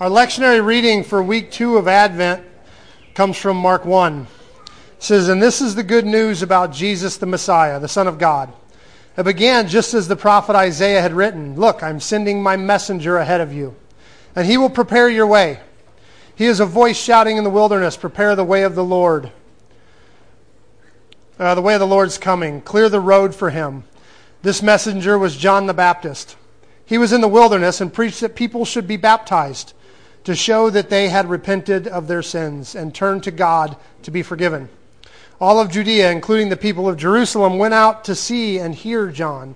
Our lectionary reading for week two of Advent comes from Mark 1. It says, And this is the good news about Jesus the Messiah, the Son of God. It began just as the prophet Isaiah had written Look, I'm sending my messenger ahead of you, and he will prepare your way. He is a voice shouting in the wilderness, Prepare the way of the Lord. Uh, the way of the Lord's coming. Clear the road for him. This messenger was John the Baptist. He was in the wilderness and preached that people should be baptized to show that they had repented of their sins and turned to God to be forgiven. All of Judea, including the people of Jerusalem, went out to see and hear John.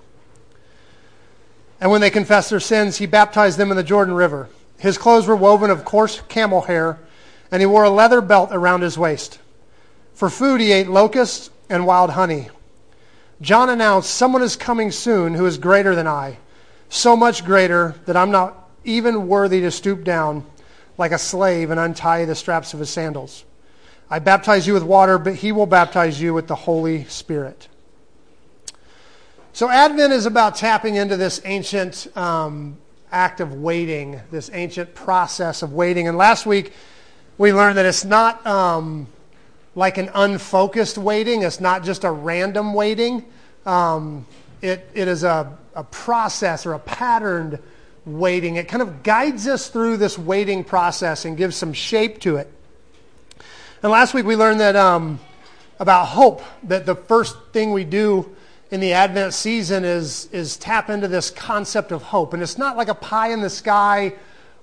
And when they confessed their sins, he baptized them in the Jordan River. His clothes were woven of coarse camel hair, and he wore a leather belt around his waist. For food, he ate locusts and wild honey. John announced, Someone is coming soon who is greater than I, so much greater that I'm not even worthy to stoop down like a slave and untie the straps of his sandals. I baptize you with water, but he will baptize you with the Holy Spirit. So, Advent is about tapping into this ancient um, act of waiting, this ancient process of waiting. And last week, we learned that it's not um, like an unfocused waiting, it's not just a random waiting. Um, it, it is a, a process or a patterned waiting. It kind of guides us through this waiting process and gives some shape to it. And last week we learned that um, about hope, that the first thing we do in the Advent season is, is tap into this concept of hope. And it's not like a pie in the sky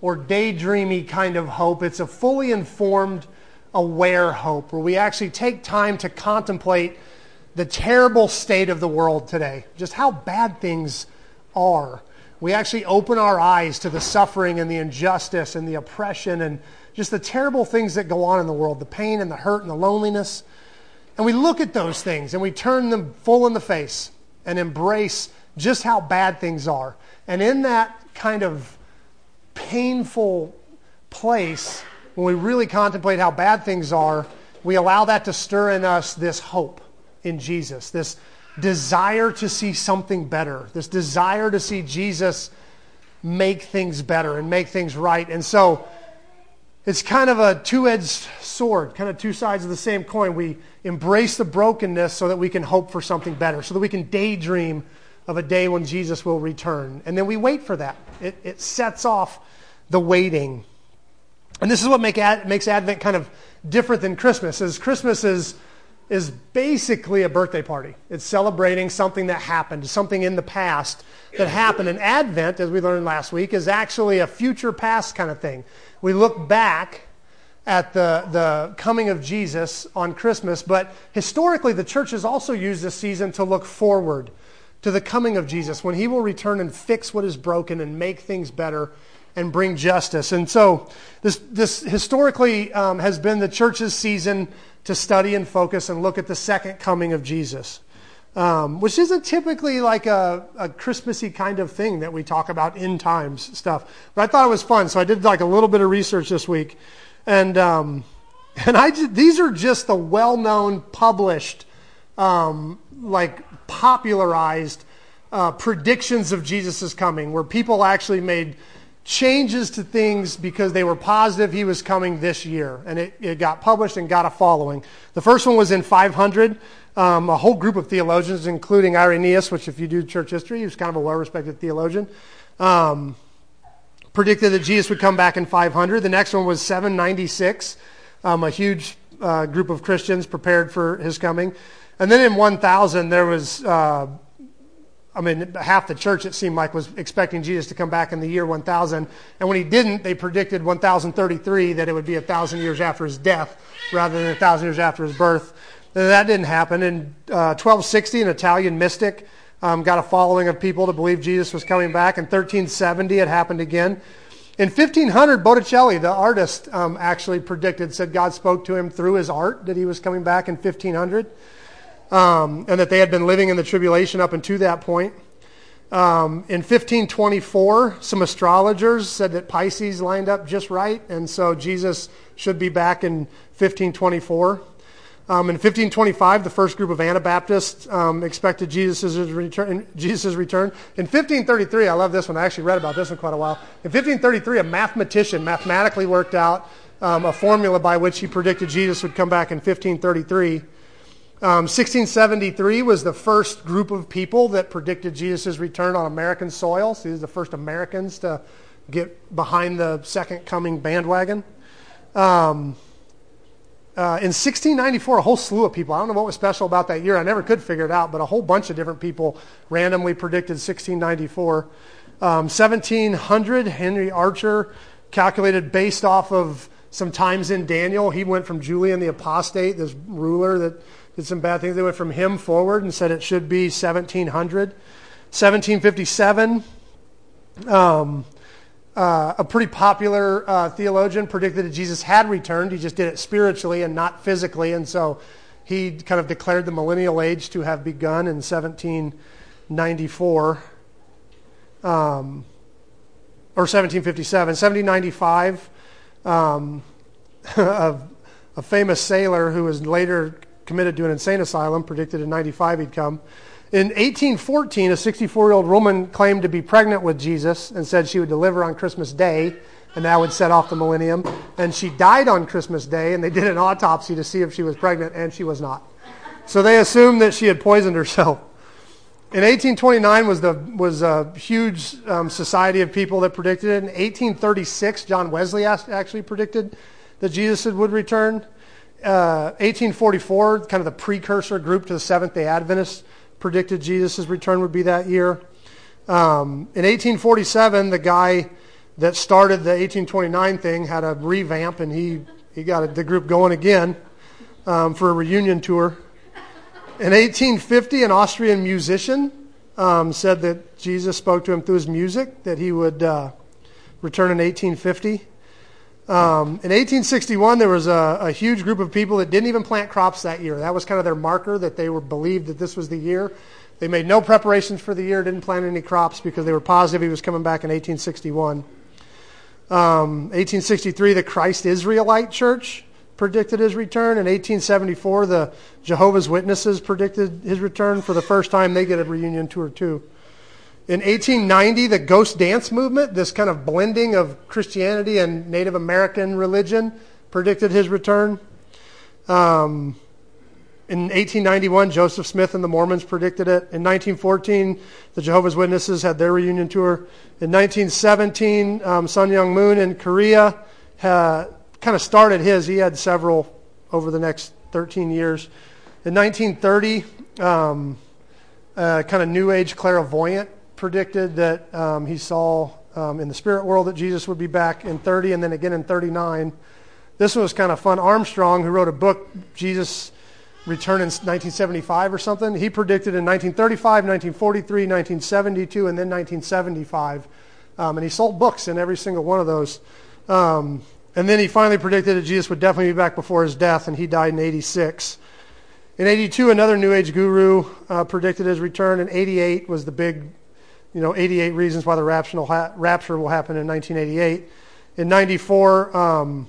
or daydreamy kind of hope. It's a fully informed, aware hope where we actually take time to contemplate the terrible state of the world today, just how bad things are we actually open our eyes to the suffering and the injustice and the oppression and just the terrible things that go on in the world the pain and the hurt and the loneliness. And we look at those things and we turn them full in the face and embrace just how bad things are. And in that kind of painful place, when we really contemplate how bad things are, we allow that to stir in us this hope in Jesus, this desire to see something better, this desire to see Jesus make things better and make things right. And so it's kind of a two edged sword, kind of two sides of the same coin. We embrace the brokenness so that we can hope for something better, so that we can daydream of a day when Jesus will return. And then we wait for that. It, it sets off the waiting. And this is what make, makes Advent kind of different than Christmas, is Christmas is is basically a birthday party. It's celebrating something that happened, something in the past that happened. And Advent, as we learned last week, is actually a future past kind of thing. We look back at the, the coming of Jesus on Christmas, but historically, the church has also used this season to look forward to the coming of Jesus when he will return and fix what is broken and make things better and bring justice. And so, this, this historically um, has been the church's season to study and focus and look at the second coming of Jesus, um, which isn't typically like a, a Christmassy kind of thing that we talk about end times stuff. But I thought it was fun, so I did like a little bit of research this week, and um, and I these are just the well-known, published, um, like popularized uh, predictions of Jesus' coming, where people actually made changes to things because they were positive he was coming this year. And it, it got published and got a following. The first one was in 500. Um, a whole group of theologians, including Irenaeus, which, if you do church history, he was kind of a well respected theologian, um, predicted that Jesus would come back in 500. The next one was 796. Um, a huge uh, group of Christians prepared for his coming. And then in 1000, there was. Uh, I mean, half the church, it seemed like, was expecting Jesus to come back in the year 1000. And when he didn't, they predicted 1033 that it would be a thousand years after his death rather than a thousand years after his birth. And that didn't happen. In uh, 1260, an Italian mystic um, got a following of people to believe Jesus was coming back. In 1370, it happened again. In 1500, Botticelli, the artist, um, actually predicted, said God spoke to him through his art that he was coming back in 1500 um, and that they had been living in the tribulation up until that point. Um, in 1524, some astrologers said that Pisces lined up just right, and so Jesus should be back in 1524. Um, in 1525, the first group of Anabaptists um, expected Jesus' return, return. In 1533, I love this one. I actually read about this one quite a while. In 1533, a mathematician mathematically worked out um, a formula by which he predicted Jesus would come back in 1533. 1673 um, was the first group of people that predicted Jesus' return on American soil. So these are the first Americans to get behind the second coming bandwagon. Um, uh, in 1694, a whole slew of people, I don't know what was special about that year, I never could figure it out, but a whole bunch of different people randomly predicted 1694. Um, 1700, Henry Archer calculated based off of some times in Daniel. He went from Julian the apostate, this ruler that did some bad things. They went from him forward and said it should be 1700. 1757, um, uh, a pretty popular uh, theologian predicted that Jesus had returned. He just did it spiritually and not physically. And so he kind of declared the millennial age to have begun in 1794 um, or 1757. 1795, um, a, a famous sailor who was later committed to an insane asylum predicted in 95 he'd come. In 1814, a 64 year old woman claimed to be pregnant with Jesus and said she would deliver on Christmas Day, and that would set off the millennium. And she died on Christmas Day, and they did an autopsy to see if she was pregnant, and she was not. So they assumed that she had poisoned herself. In 1829 was, the, was a huge um, society of people that predicted it. In 1836, John Wesley actually predicted that Jesus would return. Uh, 1844, kind of the precursor group to the Seventh day Adventists, predicted Jesus' return would be that year. Um, in 1847, the guy that started the 1829 thing had a revamp, and he, he got the group going again um, for a reunion tour. In 1850, an Austrian musician um, said that Jesus spoke to him through his music, that he would uh, return in 1850. Um, in 1861, there was a, a, huge group of people that didn't even plant crops that year. That was kind of their marker that they were believed that this was the year. They made no preparations for the year, didn't plant any crops because they were positive he was coming back in 1861. Um, 1863, the Christ Israelite Church predicted his return. In 1874, the Jehovah's Witnesses predicted his return. For the first time, they get a reunion tour too. In 1890, the ghost dance movement, this kind of blending of Christianity and Native American religion, predicted his return. Um, in 1891, Joseph Smith and the Mormons predicted it. In 1914, the Jehovah's Witnesses had their reunion tour. In 1917, um, Sun Myung Moon in Korea uh, kind of started his. He had several over the next 13 years. In 1930, um, uh, kind of New Age clairvoyant predicted that um, he saw um, in the spirit world that Jesus would be back in 30 and then again in 39. This one was kind of fun. Armstrong, who wrote a book, Jesus Returned in 1975 or something, he predicted in 1935, 1943, 1972, and then 1975. Um, and he sold books in every single one of those. Um, and then he finally predicted that Jesus would definitely be back before his death, and he died in 86. In 82, another New Age guru uh, predicted his return. In 88 was the big you know, 88 reasons why the rapture will, happen in 1988. In 94, um,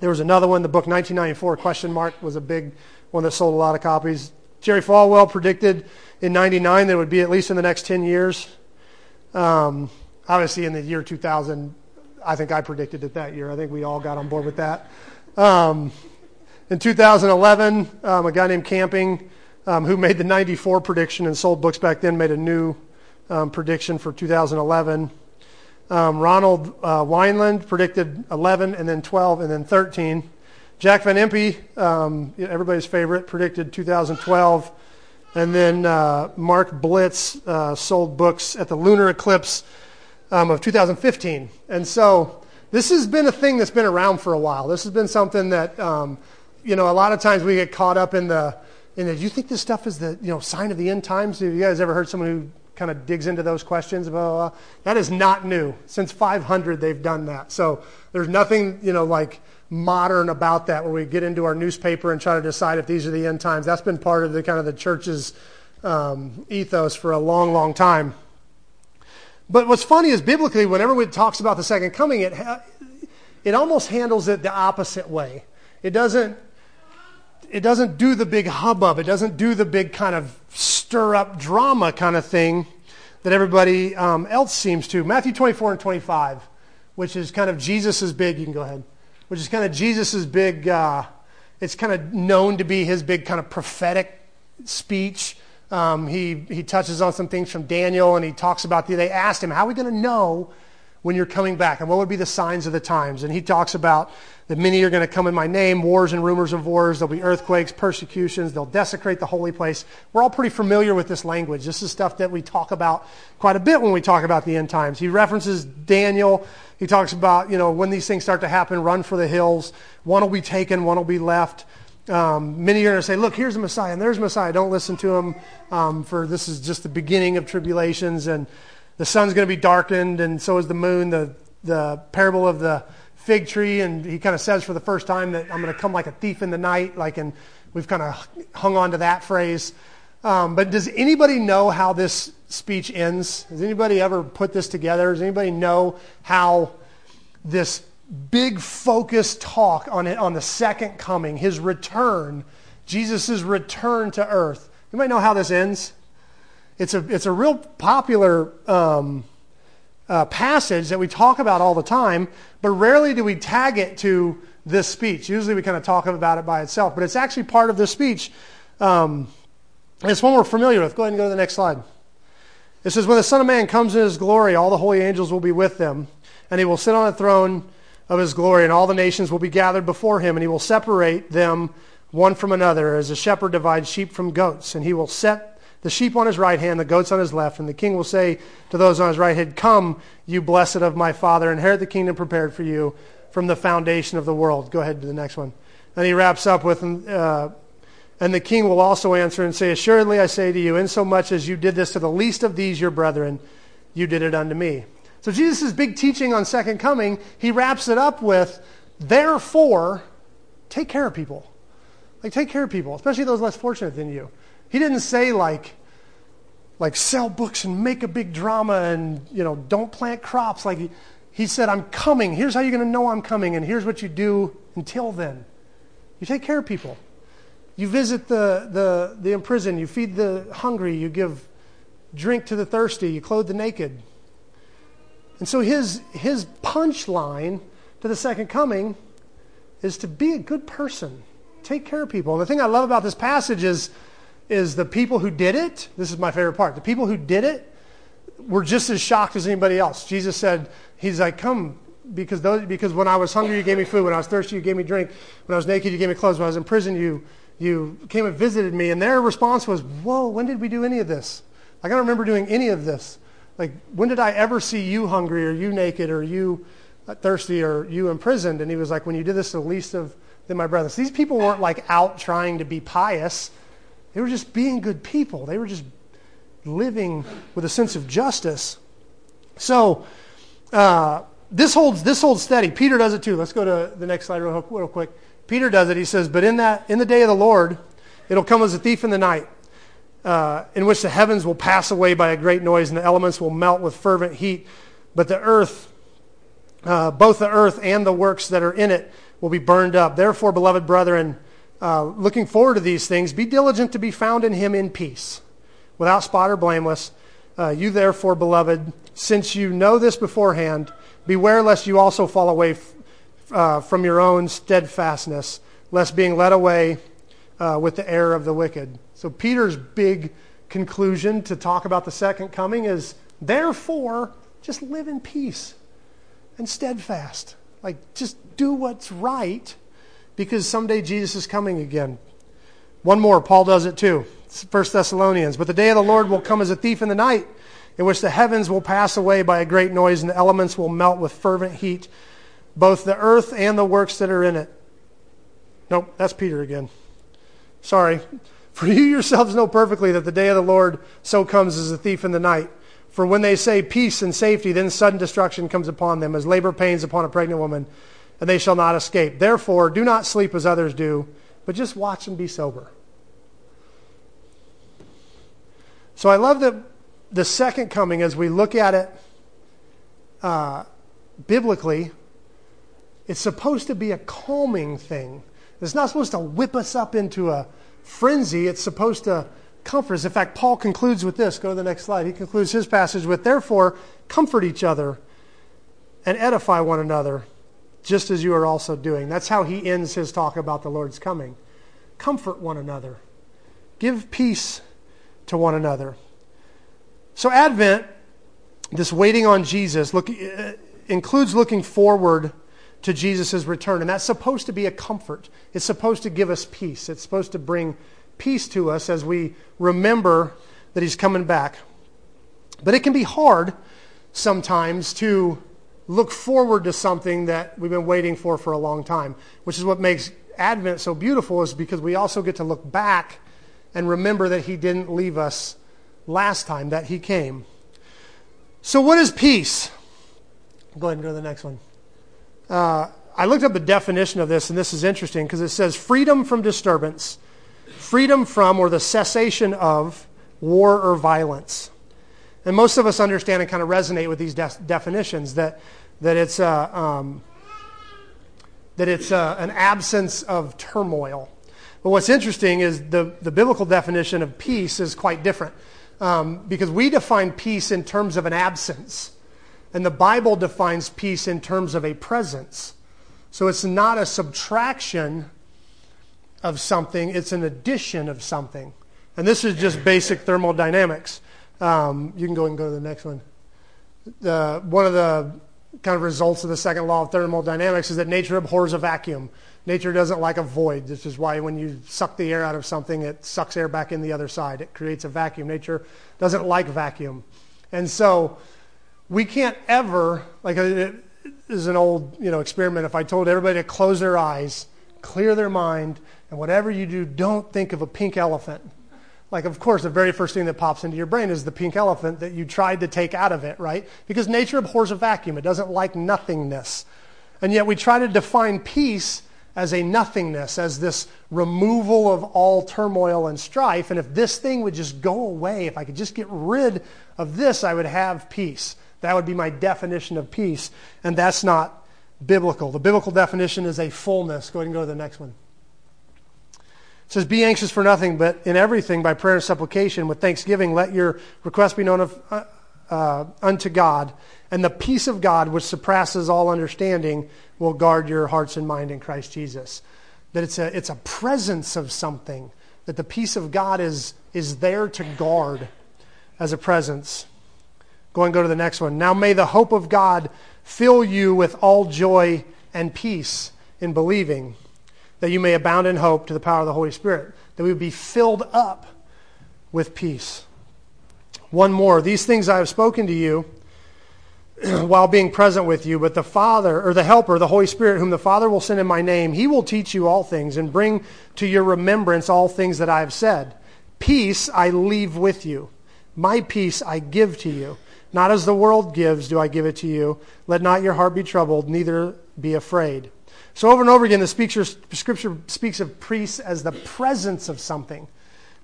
there was another one. The book 1994 question mark was a big one that sold a lot of copies. Jerry Falwell predicted in 99 that it would be at least in the next 10 years. Um, obviously, in the year 2000, I think I predicted it that year. I think we all got on board with that. Um, in 2011, um, a guy named Camping, um, who made the 94 prediction and sold books back then, made a new um, prediction for 2011. Um, Ronald uh, Weinland predicted 11 and then 12 and then 13. Jack Van Impe, um, everybody's favorite, predicted 2012. And then uh, Mark Biltz uh, sold books at the lunar eclipse um, of 2015. And so this has been a thing that's been around for a while. This has been something that, um, you know, a lot of times we get caught up in the, in the, do you think this stuff is the, you know, sign of the end times? Have you guys ever heard someone who kind of digs into those questions. Blah, blah, blah. That is not new. Since 500, they've done that. So there's nothing, you know, like modern about that where we get into our newspaper and try to decide if these are the end times. That's been part of the kind of the church's um, ethos for a long, long time. But what's funny is biblically, whenever it talks about the second coming, it, it almost handles it the opposite way. It doesn't it doesn't do the big hubbub. It doesn't do the big kind of stir up drama kind of thing that everybody um, else seems to. Matthew 24 and 25, which is kind of Jesus' big, you can go ahead, which is kind of Jesus' big, uh, it's kind of known to be his big kind of prophetic speech. Um, he, he touches on some things from Daniel and he talks about, the, they asked him, how are we going to know when you're coming back and what would be the signs of the times? And he talks about that many are going to come in my name, wars and rumors of wars. There'll be earthquakes, persecutions. They'll desecrate the holy place. We're all pretty familiar with this language. This is stuff that we talk about quite a bit when we talk about the end times. He references Daniel. He talks about, you know, when these things start to happen, run for the hills. One will be taken, one will be left. Um, many are going to say, look, here's the Messiah, and there's Messiah. Don't listen to him, um, for this is just the beginning of tribulations, and the sun's going to be darkened, and so is the moon. The, the parable of the fig tree, and he kind of says for the first time that I'm going to come like a thief in the night, like, and we've kind of hung on to that phrase. Um, but does anybody know how this speech ends? Has anybody ever put this together? Does anybody know how this big focused talk on, it, on the second coming, his return, Jesus' return to earth. Might know how this ends. It's a, it's a real popular um, uh, passage that we talk about all the time, but rarely do we tag it to this speech. Usually we kind of talk about it by itself, but it's actually part of this speech. Um, it's one we're familiar with. Go ahead and go to the next slide. It says, When the Son of Man comes in his glory, all the holy angels will be with them, and he will sit on a throne of his glory, and all the nations will be gathered before him, and he will separate them one from another, as a shepherd divides sheep from goats. And he will set the sheep on his right hand, the goats on his left. And the king will say to those on his right hand, Come, you blessed of my Father, inherit the kingdom prepared for you from the foundation of the world. Go ahead to the next one. And he wraps up with, uh, And the king will also answer and say, Assuredly I say to you, insomuch as you did this to the least of these your brethren, you did it unto me. So Jesus' big teaching on second coming, he wraps it up with, therefore, take care of people. Like take care of people, especially those less fortunate than you. He didn't say like, like sell books and make a big drama and you know don't plant crops. Like he, he said, I'm coming. Here's how you're going to know I'm coming, and here's what you do until then. You take care of people. You visit the, the, the imprisoned. You feed the hungry. You give drink to the thirsty. You clothe the naked. And so his, his punchline to the second coming is to be a good person, take care of people. And the thing I love about this passage is, is the people who did it, this is my favorite part, the people who did it were just as shocked as anybody else. Jesus said, He's like, come, because, those, because when I was hungry, you gave me food. When I was thirsty, you gave me drink. When I was naked, you gave me clothes. When I was in prison, you, you came and visited me. And their response was, whoa, when did we do any of this? Like, I don't remember doing any of this. Like, when did I ever see you hungry or you naked or you uh, thirsty or you imprisoned? And he was like, when you did this the least of them, my brothers. These people weren't like out trying to be pious. They were just being good people. They were just living with a sense of justice. So, uh, this holds this holds steady. Peter does it too. Let's go to the next slide real, real quick. Peter does it. He says, "But in that in the day of the Lord, it'll come as a thief in the night uh, in which the heavens will pass away by a great noise and the elements will melt with fervent heat. But the earth, uh, both the earth and the works that are in it, will be burned up. Therefore, beloved brethren, uh, looking forward to these things, be diligent to be found in him in peace, without spot or blameless. Uh, you therefore, beloved, since you know this beforehand, beware lest you also fall away f- uh, from your own steadfastness, lest being led away uh, with the error of the wicked. So, Peter's big conclusion to talk about the second coming is therefore, just live in peace and steadfast. Like, just do what's right because someday Jesus is coming again. One more, Paul does it too. First Thessalonians. But the day of the Lord will come as a thief in the night, in which the heavens will pass away by a great noise, and the elements will melt with fervent heat, both the earth and the works that are in it. Nope, that's Peter again. Sorry. For you yourselves know perfectly that the day of the Lord so comes as a thief in the night. For when they say peace and safety, then sudden destruction comes upon them, as labor pains upon a pregnant woman, and they shall not escape. Therefore, do not sleep as others do, but just watch and be sober. So I love that the second coming, as we look at it uh, biblically, it's supposed to be a calming thing It's not supposed to whip us up into a frenzy. It's supposed to comfort us. In fact, Paul concludes with this. Go to the next slide. He concludes his passage with, Therefore, comfort each other and edify one another, just as you are also doing. That's how he ends his talk about the Lord's coming. Comfort one another, give peace to one another. So, Advent, this waiting on Jesus, look, uh, includes looking forward to Jesus' return. And that's supposed to be a comfort. It's supposed to give us peace. It's supposed to bring peace to us as we remember that he's coming back. But it can be hard sometimes to look forward to something that we've been waiting for for a long time, which is what makes Advent so beautiful is because we also get to look back and remember that he didn't leave us last time, that he came. So what is peace? Go ahead and go to the next one. Uh, I looked up the definition of this, and this is interesting because it says freedom from disturbance, freedom from or the cessation of war or violence. And most of us understand and kind of resonate with these de- definitions that, that it's, uh, um, that it's uh, an absence of turmoil. But what's interesting is the, the biblical definition of peace is quite different um, because we define peace in terms of an absence, and the Bible defines peace in terms of a presence. So it's not a subtraction of something, it's an addition of something. And this is just basic thermodynamics. Um, you can go and go to the next one. Uh, one of the kind of results of the second law of thermodynamics is that nature abhors a vacuum. Nature doesn't like a void. This is why when you suck the air out of something, it sucks air back in the other side. It creates a vacuum. Nature doesn't like vacuum. And so we can't ever, like uh, it is an old you know, experiment. If I told everybody to close their eyes, clear their mind, and whatever you do, don't think of a pink elephant like, of course, the very first thing that pops into your brain is the pink elephant that you tried to take out of it, right? Because nature abhors a vacuum. It doesn't like nothingness. And yet we try to define peace as a nothingness, as this removal of all turmoil and strife. And if this thing would just go away, if I could just get rid of this, I would have peace. That would be my definition of peace. And that's not biblical. The biblical definition is a fullness. Go ahead and go to the next one. Says, Be anxious for nothing, but in everything, by prayer and supplication, with thanksgiving, let your request be known of, uh, uh, unto God. And the peace of God, which surpasses all understanding, will guard your hearts and mind in Christ Jesus. That it's a, it's a presence of something, that the peace of God is, is there to guard as a presence. Go and go to the next one. Now may the hope of God fill you with all joy and peace in believing that you may abound in hope to the power of the Holy Spirit, that we would be filled up with peace. One more. These things I have spoken to you while being present with you, but the Father, or the Helper, the Holy Spirit, whom the Father will send in my name, he will teach you all things and bring to your remembrance all things that I have said. Peace I leave with you. My peace I give to you. Not as the world gives do I give it to you. Let not your heart be troubled, neither be afraid. So over and over again, the scripture, scripture speaks of priests as the presence of something,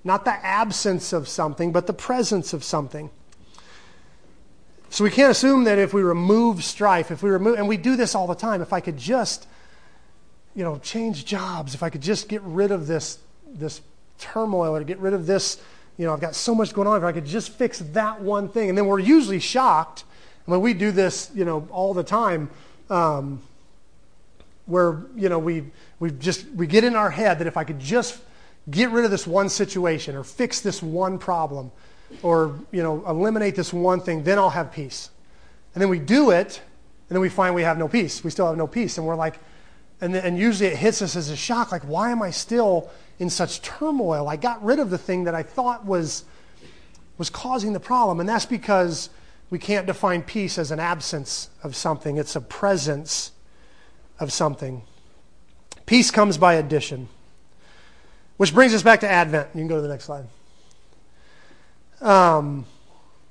not the absence of something, but the presence of something. So we can't assume that if we remove strife, if we remove, and we do this all the time, if I could just, you know, change jobs, if I could just get rid of this, this turmoil or get rid of this, you know, I've got so much going on, if I could just fix that one thing. And then we're usually shocked, when we do this, you know, all the time, um, where you know we we just we get in our head that if I could just get rid of this one situation or fix this one problem or you know eliminate this one thing, then I'll have peace. And then we do it, and then we find we have no peace. We still have no peace, and we're like, and, and usually it hits us as a shock, like why am I still in such turmoil? I got rid of the thing that I thought was was causing the problem, and that's because we can't define peace as an absence of something. It's a presence of something. Peace comes by addition. Which brings us back to Advent. You can go to the next slide. Um,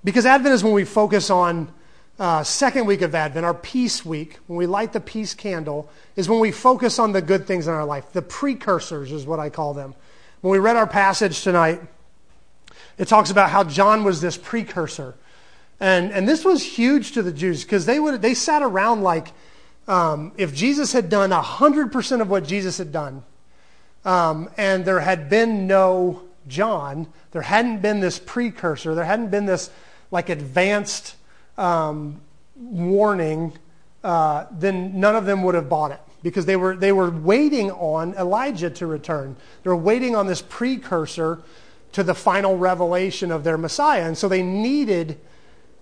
because Advent is when we focus on uh, second week of Advent, our peace week, when we light the peace candle, is when we focus on the good things in our life. The precursors is what I call them. When we read our passage tonight, it talks about how John was this precursor. And, and this was huge to the Jews because they, would, they sat around like um, if Jesus had done 100% of what Jesus had done, um, and there had been no John, there hadn't been this precursor, there hadn't been this like advanced um, warning, uh, then none of them would have bought it because they were, they were waiting on Elijah to return. They were waiting on this precursor to the final revelation of their Messiah. And so they needed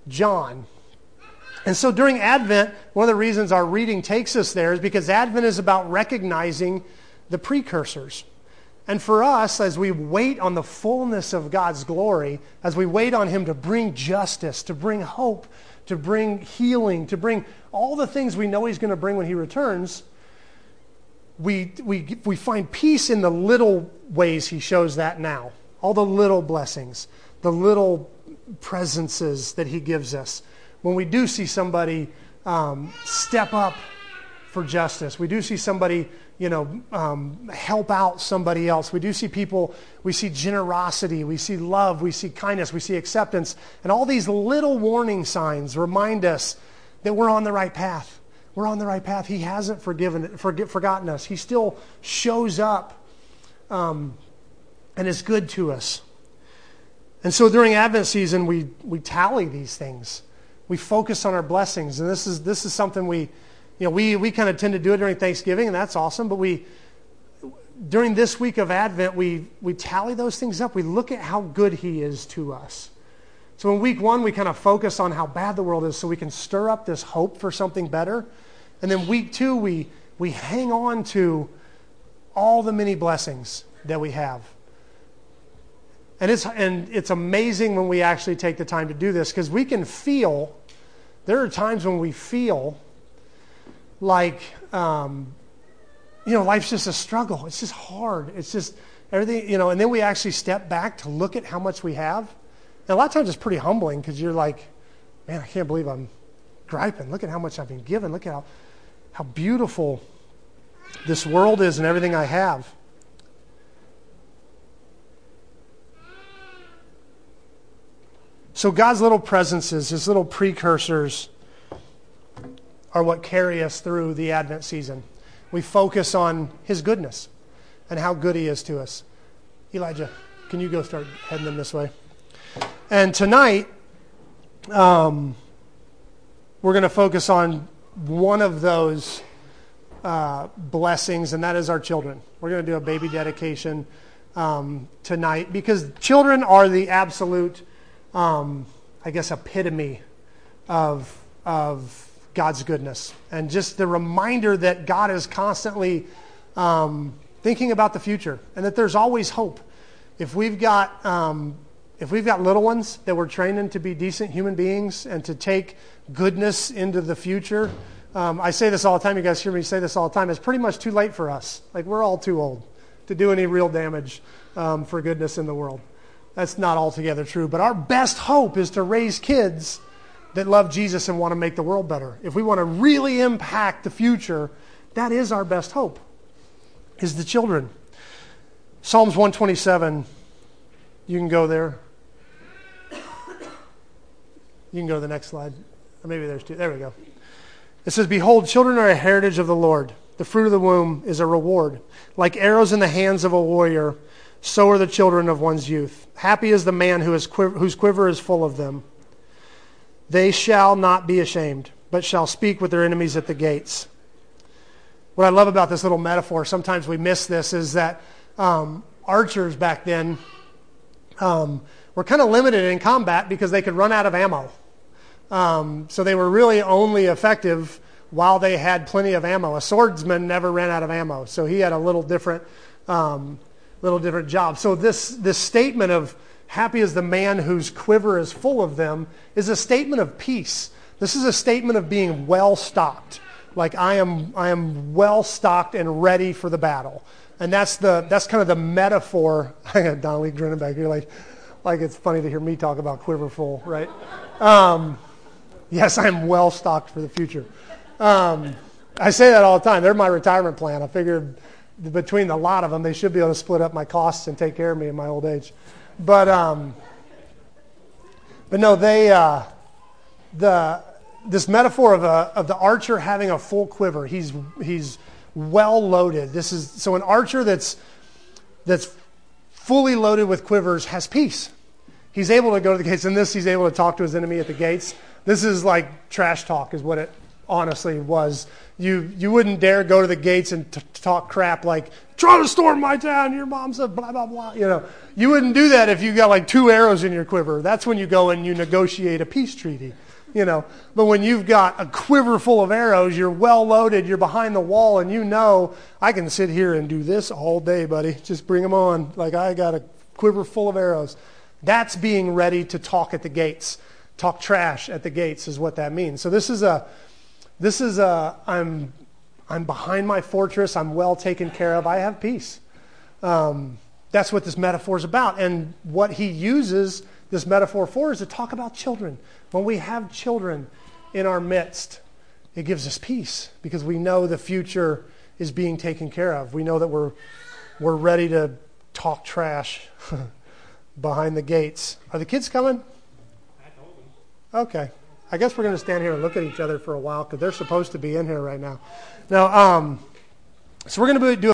John. And so during Advent, one of the reasons our reading takes us there is because Advent is about recognizing the precursors. And for us, as we wait on the fullness of God's glory, as we wait on Him to bring justice, to bring hope, to bring healing, to bring all the things we know He's going to bring when He returns, we, we, we find peace in the little ways He shows that now. All the little blessings, the little presences that He gives us. When we do see somebody um, step up for justice, we do see somebody you know, um, help out somebody else. We do see people, we see generosity, we see love, we see kindness, we see acceptance. And all these little warning signs remind us that we're on the right path. We're on the right path. He hasn't forgiven, forget, forgotten us. He still shows up um, and is good to us. And so during Advent season, we, we tally these things. We focus on our blessings. And this is, this is something we, you know, we, we kind of tend to do it during Thanksgiving, and that's awesome. But we, during this week of Advent, we, we tally those things up. We look at how good He is to us. So in week one, we kind of focus on how bad the world is so we can stir up this hope for something better. And then week two, we, we hang on to all the many blessings that we have. And it's, and it's amazing when we actually take the time to do this because we can feel, there are times when we feel like, um, you know, life's just a struggle. It's just hard. It's just everything, you know, and then we actually step back to look at how much we have. And a lot of times it's pretty humbling because you're like, man, I can't believe I'm griping. Look at how much I've been given. Look at how, how beautiful this world is and everything I have. So God's little presences, his little precursors, are what carry us through the Advent season. We focus on His goodness and how good He is to us. Elijah, can you go start heading them this way? And tonight, um, we're going to focus on one of those uh, blessings, and that is our children. We're going to do a baby dedication um, tonight because children are the absolute, um, I guess, epitome of, of God's goodness and just the reminder that God is constantly um, thinking about the future and that there's always hope. If we've got um, if we've got little ones that we're training to be decent human beings and to take goodness into the future, um, I say this all the time. You guys hear me say this all the time. It's pretty much too late for us. Like we're all too old to do any real damage um, for goodness in the world. That's not altogether true. But our best hope is to raise kids that love Jesus and want to make the world better. If we want to really impact the future, that is our best hope, is the children. Psalms 127, you can go there. You can go to the next slide. Or maybe there's two. There we go. It says, Behold, children are a heritage of the Lord. The fruit of the womb is a reward. Like arrows in the hands of a warrior, so are the children of one's youth. Happy is the man who is quiver, whose quiver is full of them. They shall not be ashamed, but shall speak with their enemies at the gates. What I love about this little metaphor, sometimes we miss this, is that um, archers back then um, were kind of limited in combat because they could run out of ammo. Um, so they were really only effective while they had plenty of ammo. A swordsman never ran out of ammo, so he had a little different, um, little different job. So this this statement of happy is the man whose quiver is full of them, is a statement of peace. This is a statement of being well stocked. Like I am, I am well stocked and ready for the battle. And that's the that's kind of the metaphor. I got Donnelly grinning back here like like it's funny to hear me talk about quiver full, right? Um, yes, I'm well stocked for the future. Um, I say that all the time. They're my retirement plan. I figured between the lot of them, they should be able to split up my costs and take care of me in my old age. But um, but no, they uh, the this metaphor of a of the archer having a full quiver. He's he's well loaded. This is so an archer that's that's fully loaded with quivers has peace. He's able to go to the gates. In this, he's able to talk to his enemy at the gates. This is like trash talk, is what it honestly was. You, you wouldn't dare go to the gates and t- talk crap like, try to storm my town, your mom said blah, blah, blah. You know, you wouldn't do that if you got like two arrows in your quiver. That's when you go and you negotiate a peace treaty. You know, but when you've got a quiver full of arrows, you're well loaded, you're behind the wall, and you know, I can sit here and do this all day, buddy. Just bring them on. Like I got a quiver full of arrows. That's being ready to talk at the gates. Talk trash at the gates is what that means. So this is a, this is a, I'm, I'm behind my fortress. I'm well taken care of. I have peace. Um, that's what this metaphor is about. And what he uses this metaphor for is to talk about children. When we have children in our midst, it gives us peace because we know the future is being taken care of. We know that we're, we're ready to talk trash behind the gates. Are the kids coming? Okay. I guess we're going to stand here and look at each other for a while because they're supposed to be in here right now. Now, um, so we're going to do